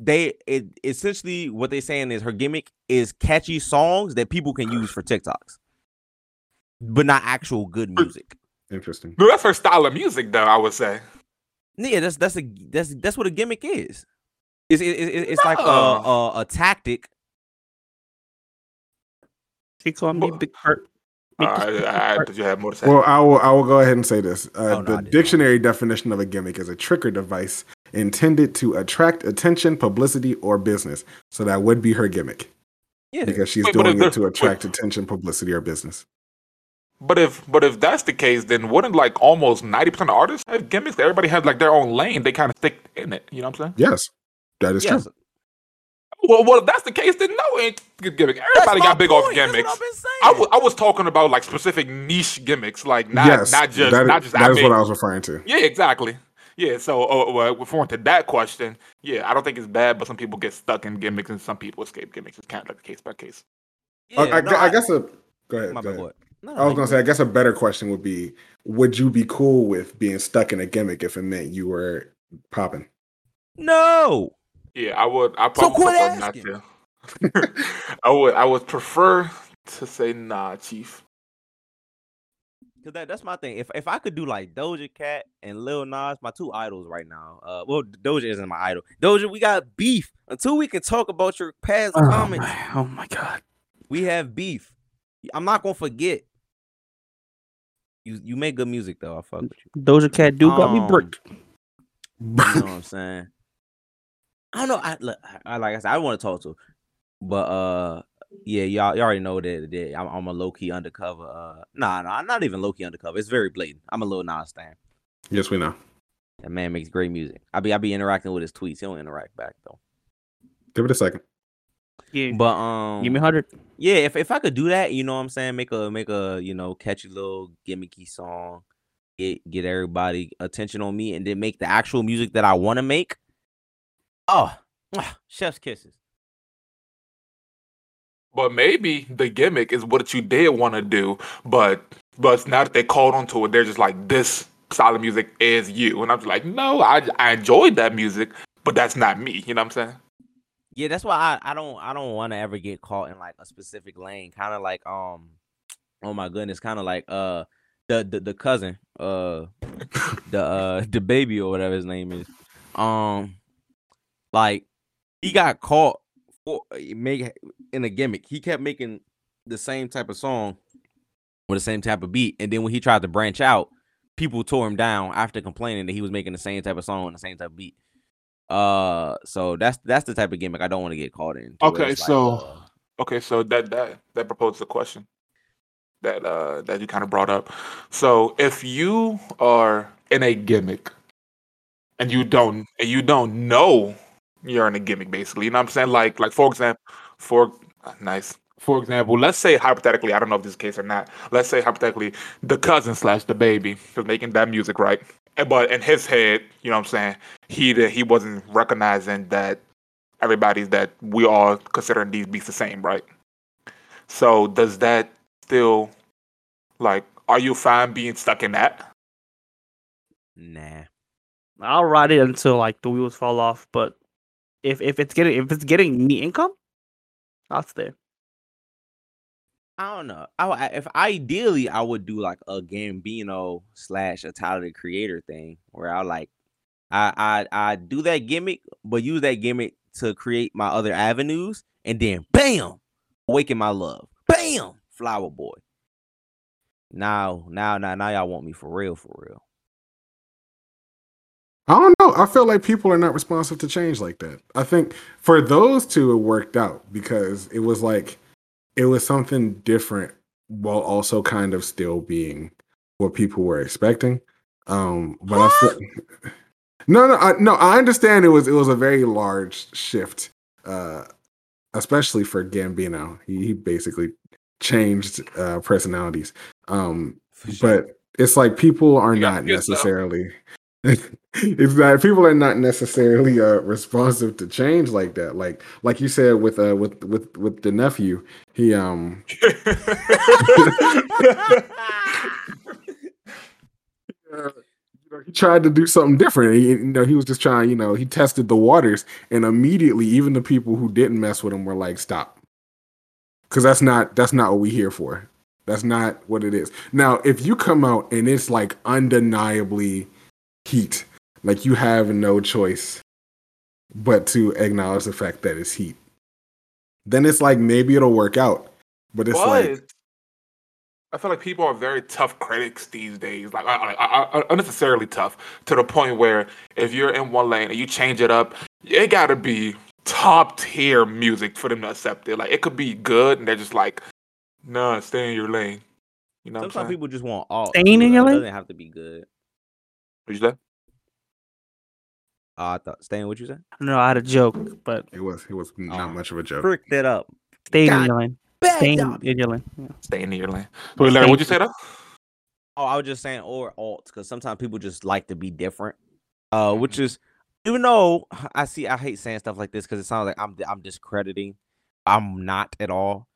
they it essentially what they're saying is her gimmick is catchy songs that people can use for TikToks, but not actual good music. Interesting. No, that's her style of music, though. I would say. Yeah, that's that's a that's that's what a gimmick is. It's it, it, it's like a, a a tactic. She called me Well- Big Hurt. Uh, Big I, I, did you have more to say? Well, I will. I will go ahead and say this. Uh, Oh, no, the dictionary definition of a gimmick is a trick or device intended to attract attention, publicity, or business. So that would be her gimmick Yeah, because she's Wait, doing it to attract attention, publicity, or business. but if but if that's the case, then wouldn't like almost ninety percent of artists have gimmicks? Everybody has like their own lane. They kind of stick in it. You know what I'm saying? Yes, that is yes. true. Well, well, if that's the case, then no, ain't good gimmick. Everybody got big off point. That's what gimmicks. I've. I was talking about like specific niche gimmicks, like not yes, not just that, not just that is I what I was referring to. Yeah, exactly. Yeah, so uh, well, referring to that question, yeah, I don't think it's bad, but some people get stuck in gimmicks and some people escape gimmicks. It's kind of like case by case. Uh, Yeah, I, no, I guess a. Go ahead. my Go bad, ahead. No, I was gonna say, I guess a better question would be: Would you be cool with being stuck in a gimmick if it meant you were popping? no. Yeah, I would. I So quit prefer not to. I would. I would prefer to say nah, Chief. Cause that, that's my thing. If if I could do like Doja Cat and Lil Nas, my two idols right now. Uh, well, Doja isn't my idol. Doja, we got beef. Until we can talk about your past Oh comments, my, oh my god. we have beef. I'm not gonna forget. You you make good music though. I fuck with you. Doja Cat do got me Um, bricked. You know what I'm saying? I don't know. I look. I, like I said, I want to talk to, her. but uh, yeah, y'all, y'all already know that, that I'm, I'm a low key undercover. Uh, nah, nah, I'm not even low key undercover. It's very blatant. I'm a Lil Nas fan. Yes, we know. That man makes great music. I be I be interacting with his tweets. He don't interact back though. Give it a second. Yeah. But um, Give me hundred. yeah, if if I could do that, you know what I'm saying, make a make a you know catchy little gimmicky song, get get everybody attention on me, and then make the actual music that I want to make. Oh, chef's kisses. But maybe the gimmick is what you did want to do, but but now that they called onto it, they're just like this style of music is you, and I'm just like, no, I I enjoyed that music, but that's not me. You know what I'm saying? Yeah, that's why I, I don't I don't want to ever get caught in like a specific lane. Kind of like um, oh my goodness, kind of like uh, the the, the cousin, uh, the uh the baby or whatever his name is, um, like he got caught for make in a gimmick. He kept making the same type of song with the same type of beat, and then when he tried to branch out, people tore him down after complaining that he was making the same type of song and the same type of beat. Uh, so that's that's the type of gimmick I don't want to get caught in. Okay, it's like, so- uh, Okay, so that that that proposes a question that uh that you kind of brought up. So if you are in a gimmick and you don't and you don't know you're in a gimmick, basically, you know what I'm saying? Like like for example, for nice. For example, let's say hypothetically, I don't know if this is the case or not. Let's say hypothetically, the cousin slash the baby was making that music, right? But in his head, you know what I'm saying, he he wasn't recognizing that everybody's that we all considering these beats the same, right? So does that still like are you fine being stuck in that? nah. I'll ride it until like the wheels fall off. But if if it's getting if it's getting me income, I'll stay. I don't know. I, if ideally I would do like a Gambino slash a Tyler the Creator thing where I like I I I do that gimmick, but use that gimmick to create my other avenues, and then bam, awaken my love. Bam, Flower Boy. Now, now, now, now, y'all want me for real, for real. I don't know. I feel like people are not responsive to change like that. I think for those two, it worked out because it was like it was something different while also kind of still being what people were expecting. Um, but I feel no, no, I, no. I understand it was it was a very large shift, uh, especially for Gambino. He, he basically changed uh, personalities. Um, sure. but it's like people are You not necessarily it's that people are not necessarily uh responsive to change like that like like you said with uh with with with the nephew he um uh, he tried to do something different. He, you know he was just trying you know he tested the waters and immediately even the people who didn't mess with him were like stop. Because that's not that's not what we here for. That's not what it is. Now if you come out and it's like undeniably heat. Like you have no choice but to acknowledge the fact that it's heat. Then it's like maybe it'll work out. But it's like I feel like people are very tough critics these days. Like, I, I, I, unnecessarily tough to the point where if you're in one lane and you change it up, it got to be top tier music for them to accept it. Like, it could be good, and they're just like, "Nah, stay in your lane." You know, what I'm Sometimes people just want all. Staying in your though. It lane? doesn't have to be good. What'd you say? Uh, I thought staying. What you said? No, I had a joke, but it was it was not Oh. much of a joke. Frick that up. staying in God your lane. Bad Staying in your lane. Yeah. Stay in your lane. Wait, Larry, what'd you say though? Oh, I was just saying, or alt, because sometimes people just like to be different. Uh, which is, even though I see, I hate saying stuff like this because it sounds like I'm I'm discrediting. I'm not at all.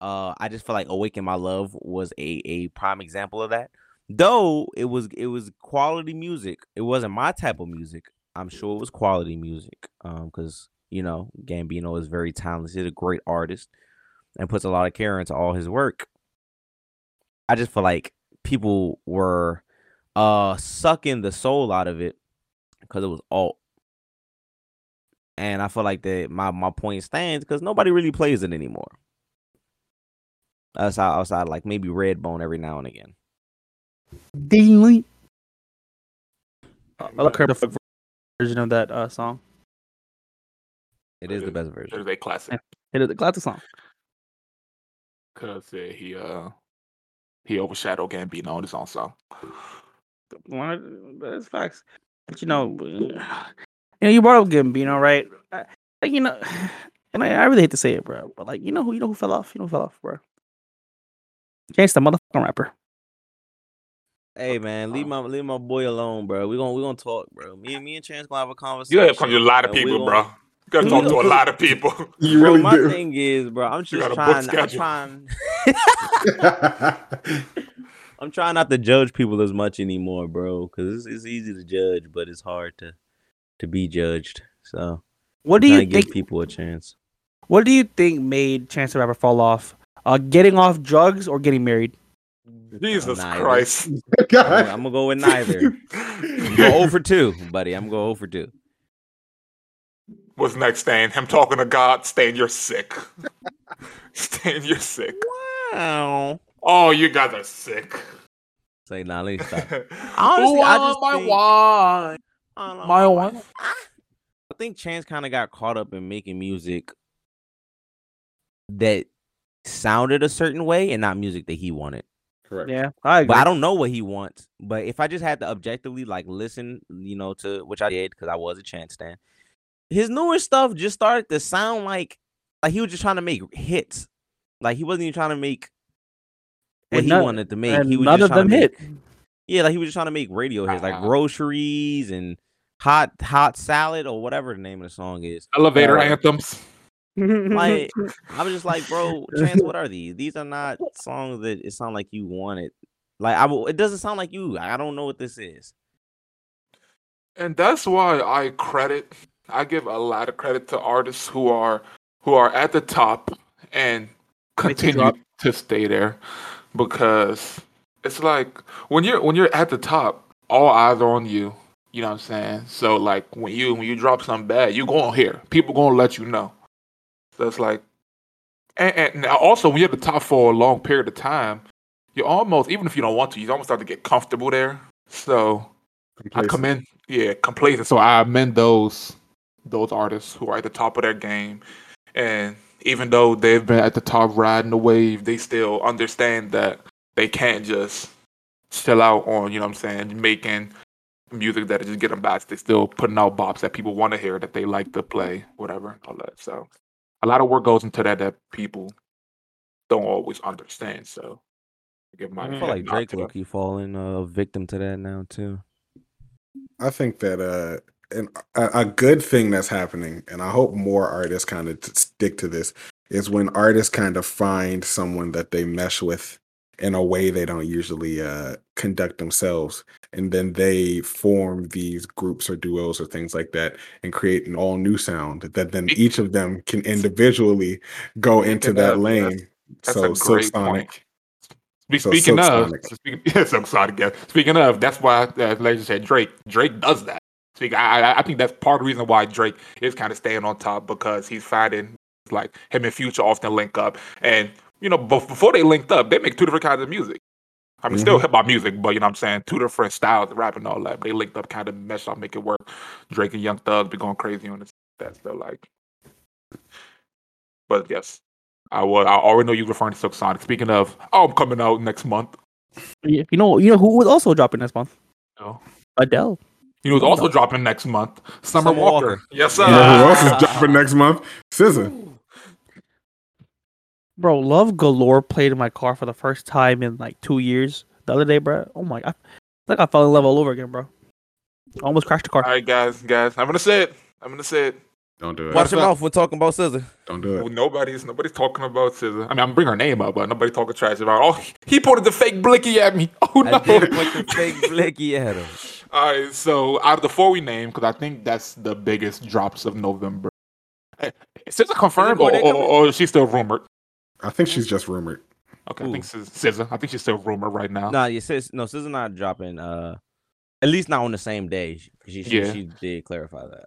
Uh, I just feel like "Awaken My Love" was a a prime example of that. Though it was it was quality music. It wasn't my type of music. I'm sure it was quality music. Um, because you know Gambino is very talented, He's a great artist, and puts a lot of care into all his work. I just feel like people were uh sucking the soul out of it because it was alt. And I feel like that my my point stands because nobody really plays it anymore. Outside outside like maybe Redbone every now and again. Deanly. I like the fuck version of that uh, song. It is the best version. It is a classic. It is a classic song. Cause uh, he uh he overshadowed Gambino on his own song. One of- That's facts. But you know, you know, you brought up Gambino, right? I- Like you know, and I, I really hate to say it, bro, but like you know who you know who fell off, you know who fell off, bro. Chance the motherfucking rapper. Hey man, leave my leave my boy alone, bro. We gonna we gonna talk, bro. Me and me and Chance gonna have a conversation. You conversation. gotta come to a lot of and we people, gonna- bro. You gotta talk to a lot of people. You Bro, really my do. thing is, bro, I'm just got a book trying. I'm trying. I'm trying not to judge people as much anymore, bro, because it's, it's easy to judge, but it's hard to to be judged. So What do you to give think? people a chance. What do you think made Chance the Rapper fall off? Uh, getting off drugs or getting married? Jesus Neither. Christ. I'm, I'm gonna go with neither. Go over two, buddy. I'm gonna go over two. What's next, Stan? Him talking to God. Stan, you're sick. Stan, you're sick. Wow. Oh, you guys are sick. Say nah, let me stop. Honestly, Honestly, I just my think- wine. I don't know, My I- one. I think Chance kind of got caught up in making music that sounded a certain way and not music that he wanted. Correct. Yeah, I agree. But I don't know what he wants. But if I just had to objectively like listen, you know, to which I did because I was a Chance stand. his newer stuff just started to sound like like he was just trying to make hits. Like he wasn't even trying to make what And he none- wanted to make. he was none just of trying them to make- hit. Yeah, like he was just trying to make radio hits, like Ah. groceries and hot hot salad or whatever the name of the song is. Elevator Uh, anthems. Like I was just like, bro, Chance, what are these? These are not songs that it sound like you wanted. Like I, w- it doesn't sound like you. I don't know what this is. And that's why I credit I give a lot of credit to artists who are who are at the top and continue to stay there because it's like when you're when you're at the top, all eyes are on you. You know what I'm saying? So like when you when you drop something bad, you gonna hear. People gonna let you know. It's like and, and now also when you're at the top for a long period of time, you almost even if you don't want to, you almost start to get comfortable there. So I commend, yeah, complacent. So I commend those those artists who are at the top of their game, and even though they've been at the top riding the wave, they still understand that they can't just chill out on, you know what I'm saying, making music that just get them back. They still putting out bops that people want to hear, that they like to play, whatever, all that. So a lot of work goes into that that people don't always understand. So I give my I feel like Drake to will them. keep falling uh, a victim to that now too. I think that uh, and a, a good thing that's happening, and I hope more artists kind of stick to this, is when artists kind of find someone that they mesh with in a way they don't usually uh, conduct themselves, and then they form these groups or duos or things like that, and create an all new sound that then each of them can individually go into that lane. that's so a Silk point. Sonic. Spe- So Speaking of, so speaking, yeah, Silk Sonic, yeah. Speaking of, that's why, uh, like you said, Drake. Drake does that. Speak, I- I think that's part of the reason why Drake is kind of staying on top because he's finding like him and Future often link up, and you know, before they linked up, they make two different kinds of music. I mean, still mm-hmm. hip hop music, but you know what I'm saying? Two different styles of rap and all that. They linked up, kind of mesh up, make it work. Drake and Young Thug be going crazy on this. That's still like. But yes, I will. I already know you referring to Silk Sonic. Speaking of, oh, I'm coming out next month. you know, you know who was also dropping next month? No. Adele. You know, it's Oh, also dropping next month. Summer, Summer Walker. Walker. Yes, You sir. know who else is dropping next month? SZA. Bro, Love Galore played in my car for the first time in like two years the other day, bro. Oh my god. It's like I fell in love all over again, bro. Almost crashed the car. All right, guys, guys. I'm gonna say it. I'm gonna say it. Don't do it. Watch your up? mouth. We're talking about SZA. Don't do it. Nobody's nobody's talking about SZA. I mean, I'm bringing her name up, but nobody talking trash about. Oh, he pointed the fake blicky at me. Oh no. I did put the fake blicky at him. All right, so out of the four we named, because I think that's the biggest drops of November. Eh, Is SZA confirmed, Is it or, or, or is she still rumored? I think she's just rumored. Okay, I think SZA. I think she's still rumored right now. Nah, you says no. SZA not dropping. Uh, at least not on the same day. She she, she, Yeah. she did clarify that.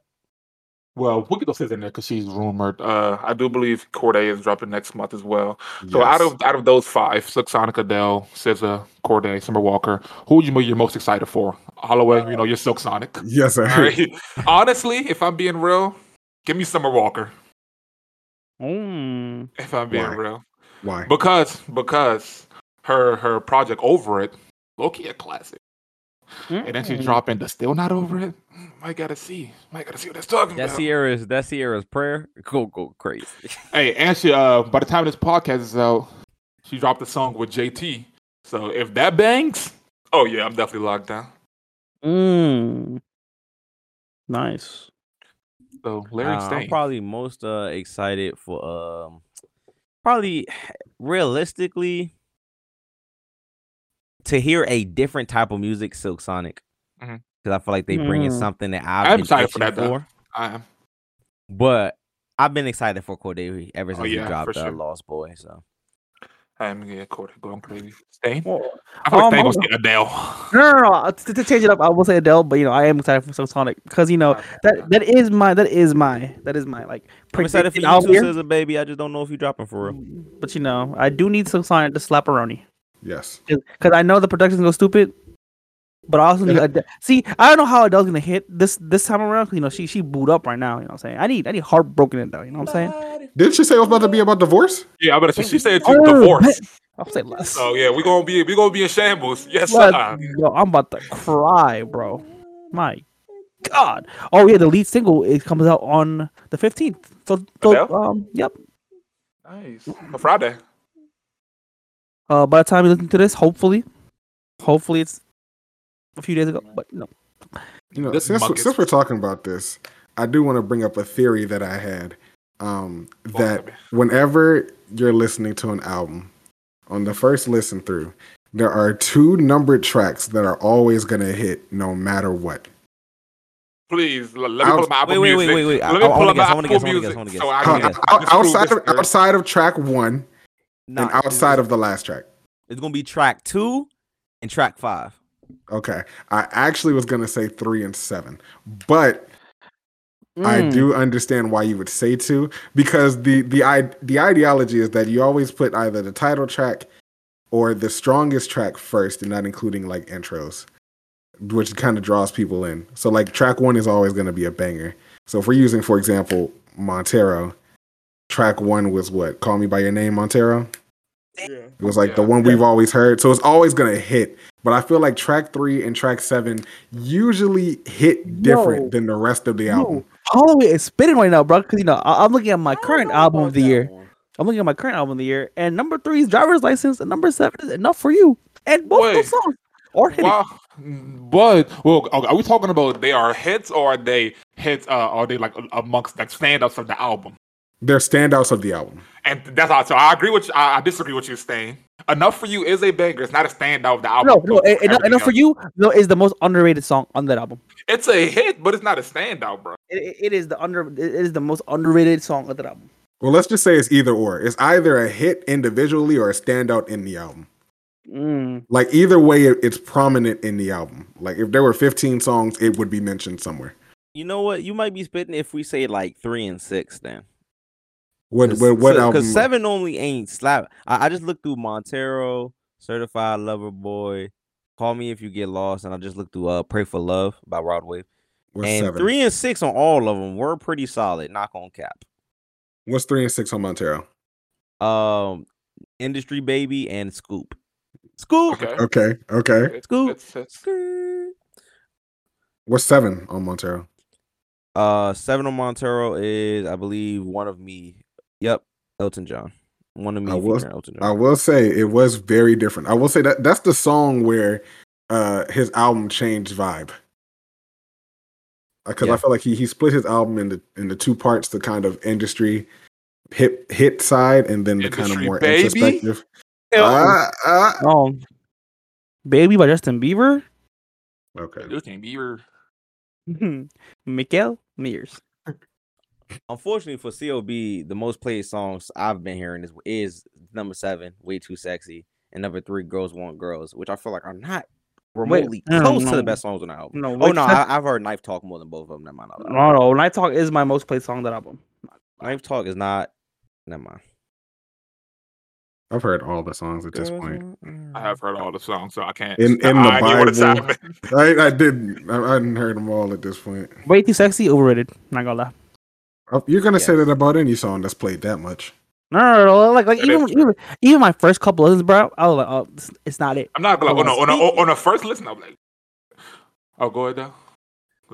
Well, we could throw SZA in there because she's rumored. Uh, I do believe Cordae is dropping next month as well. So out of out of those five, Silk Sonic, Adele, SZA, Cordae, Summer Walker, who would you you're most excited for? Holloway, you know, you're Silk Sonic. yes, sir. All right. Honestly, if I'm being real, give me Summer Walker. Mm. If I'm being Why? real, Why? because because her her project over it, low key a classic, and then she's Mm. dropping the still not over it. Mm, Might gotta see, might gotta see what that's talking That about. Ciara's that Ciara's prayer. Go go crazy. Hey, and she uh by the time this podcast is out, she dropped a song with JT. So if that bangs, oh yeah, I'm definitely locked down. Mm. Nice. So Larry Uh, I'm probably most uh excited for um probably realistically to hear a different type of music, Silk Sonic. Because Mhm. I feel like they bring in Mm. something that I've I'm been excited for that, for. I am. But I've been excited for Cordae ever Oh, since yeah, he dropped for uh, sure. Lost Boy. So I mean, yeah, Corey, going crazy. Stain. Well, I feel like um, Stain I'm- was getting Adele. No, no, no. uh, To, to change it up, I will say Adele, but you know, I am excited for some Sonic because you know that that is my that is my that is my like I'm excited for you album too, year. SZA baby. I just don't know if you dropping for real. But you know, I do need some Sonic to slap Aroni Yes. because I know the production's go stupid. But I also need Adele. See, I don't know how Adele's gonna hit this this time around. You know, she she booed up right now. You know what I'm saying? I need I need heartbroken Adele. You know what I'm saying? Didn't she say it was about to be about divorce? Yeah, I better say she said it's Oh, divorce. I'll say less. So yeah, we gonna be we gonna be in shambles. Yes, sir. go. I'm about to cry, bro. My God. Oh yeah, the lead single it comes out on the 15th. So, so um, yep. Nice. A Friday. Uh, by the time you listen to this, hopefully, hopefully it's a few days ago. But no, You know, This since, mug since we're talking about this, I do want to bring up a theory that I had. Um, that whenever you're listening to an album, on the first listen through, there are two numbered tracks that are always going to hit no matter what. Please let me Out- pull up my Apple Wait, wait, Music. wait, wait, wait. I- Let me I pull wanna up my guess, Apple guess, I Music guess, I guess. so I I can wanna Out- guess. disprove out- outside of theory. outside of track one Nah, and outside of the last track. it's gonna be track two and track five. Okay, I actually was going to say three and seven, but I Mm. do understand why you would say two because the the i the ideology is that you always put either the title track or the strongest track first, and not including like intros, which kind of draws people in. So like track one is always going to be a banger. So if we're using, for example, Montero, track one was what? Call Me by Your Name, Montero. It was like the one we've always heard. So it's always gonna hit. But I feel like track three and track seven usually hit different Yo. than the rest of the album. Yo, Holloway is spitting right now, bro. Because you know I- I'm looking at my current album of the year. I'm looking at my current album of the year, and number three is driver's license, and number seven is enough for you. And both Wait. those songs are hitting. Wow. But well, are we talking about they are hits or are they hits? Uh, are they like amongst like stand-ups of the album? They're standouts of the album. And that's all. So I agree with you. I, I disagree with you saying. Enough for you is a banger. It's not a standout of the album. No, no, But enough, everything enough for you. No, is the most underrated song on that album. It's a hit, but it's not a standout, bro. It, it- it is the under. It is the most underrated song of that album. Well, let's just say it's either or. It's either a hit individually or a standout in the album. Mm. Like either way, it- it's prominent in the album. Like if there were 15 songs, it would be mentioned somewhere. You know what? You might be spitting if we say like three and six. Then What Cause, what, what so- album? 'cause seven only ain't slap. I, I just looked through Montero, Certified Lover Boy, Call Me If You Get Lost, and I just looked through uh Pray for Love by Rod Wave. What's and seven? three and six on all of them were pretty solid. Knock on cap. What's three and six on Montero? Um, Industry Baby and Scoop. Scoop. Okay. Okay, okay. It's, Scoop. it's, it's, Skirt. What's seven on Montero? Uh, seven on Montero is I believe one of me. Yep, Elton John. One of me I was- featuring Elton I will say it was very different. I will say that that's the song where uh his album changed vibe. Because Yeah. I feel like he he split his album into into two parts: the kind of industry hip hit side, and then the kind of more baby? introspective. Oh, Ah, ah. um, "Baby" by Justin Bieber. Okay. Justin Bieber. Miguel Mears. Unfortunately for CLB, the most played songs I've been hearing is is number seven, "Way Too Sexy," and number three, "Girls Want Girls," which I feel like are not remotely no, close to no. the best songs on the album. No, oh no, I, I've heard Knife Talk more than both of them. Never mind. I'll- No, no, "Knife Talk is my most played song on that album. Knife Talk is not. Never mind. I've heard all the songs at this point. I have heard all the songs, so I can't. In- in I the get Bible. I, I didn't. I, I hadn't heard them all at this point. Way too sexy, overrated. Not gonna lie. Oh, You're gonna say that about any song that's played that much. No, no, no, like, like even, even, even my first couple listens, bro. I was like, oh, it's, it's not it. I'm not gonna on a, on on a first listen. I'm like, oh, go ahead though.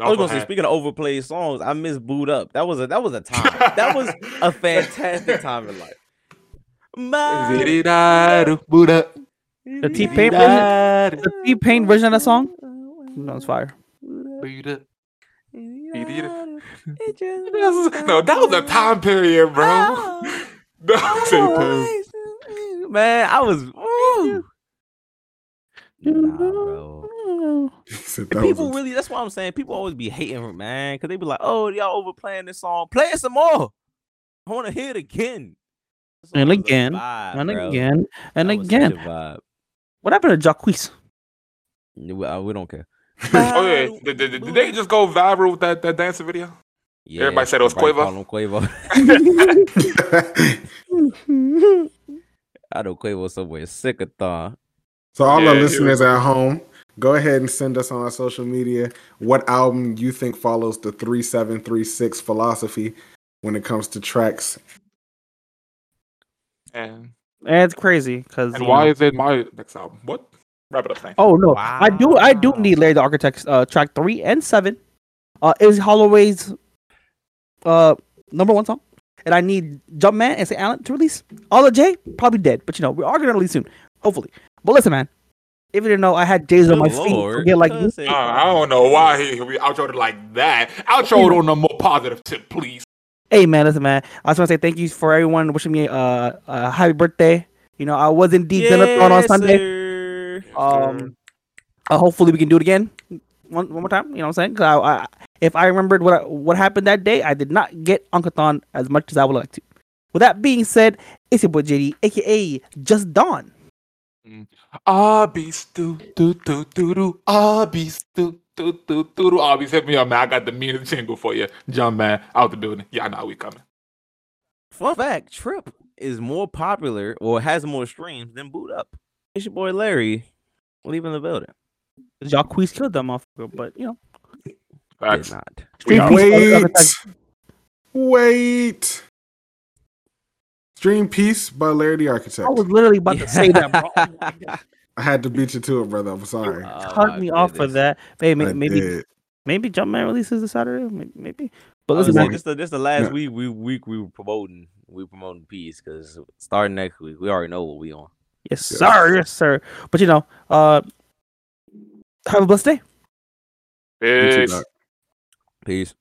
I was gonna say, speaking of overplayed songs, I miss "Boo'd Up." That was a that was a time. that was a fantastic time in life. My- Boo'd up. The T-Pain version, the T-Pain version of that song, no, it's fire. Boo'd up. No, that was a time period, bro. That was a time. Man, I was. Ooh. Nah, bro. He said And that was people really, that's what I'm saying. People always be hating, man, because they be like, oh, y'all overplaying this song. Play it some more. I want to hear it again. And song was a again, vibe, and bro. again, and That again. What happened to Jacquees? We, uh, we don't care. Oh yeah, um, did, did, did they just go viral with that, that dancing video? Yeah, Everybody said it was everybody Quavo. call him Quavo. I know Quavo somewhere sick of thought. so all Yeah, our listeners was- at home, go ahead and send us on our social media what album you think follows the three seven three six philosophy when it comes to tracks. And And it's crazy because and why is it my next album? What? Wrap it up, thing. Oh no, I do I do need Larry the Architect's uh, track three and seven. Uh, is Holloway's uh number one song, and I need Jumpman and St. Allen to release. All of J probably dead, but you know we are gonna release soon, hopefully. But listen, man, if you didn't know, I had J's on my Good feet. Lord. Forget like this. Uh, I don't know why he we outroed it like that. Outro it on a more positive tip, please. Hey man, listen, man. I just want to say thank you for everyone wishing me uh, a happy birthday. You know, I was indeed gonna throw it on Yes, Sunday. sir. Um, uh, hopefully we can do it again one, one more time. You know what I'm saying? 'Cause I, I, if I remembered what I- what happened that day, I did not get Uncathon as much as I would like to. With that being said, it's your boy JD, aka Just Dawn. Ah, beast, do do do do do. Ah, beast, do do do do do. Ah, hit me up, man. I got the meanest jingle for you. Jump man out the building. Yeah, I know we coming. Fun fact: Trip is more popular or has more streams than Boo'd Up. It's your boy Larry, leaving the building. Jacquees killed that motherfucker, but you know. Facts. Did not. Street Peace, Wait, Uncathon- wait. Stream Peace by Larry the Architect. I was literally about to say that, bro. Oh my God. I had to beat you to it, brother. I'm sorry. Oh, Cut me off for goodness. that. Maybe, I maybe, did. maybe Jumpman releases this Saturday. May- Maybe. But I listen, saying, man, this the this the last Yeah. week we week we were promoting we promoting peace because starting next week we already know what we on. Yes, Yeah. sir, yes, sir. But you know, uh, have a blessed day. Peace. Peace.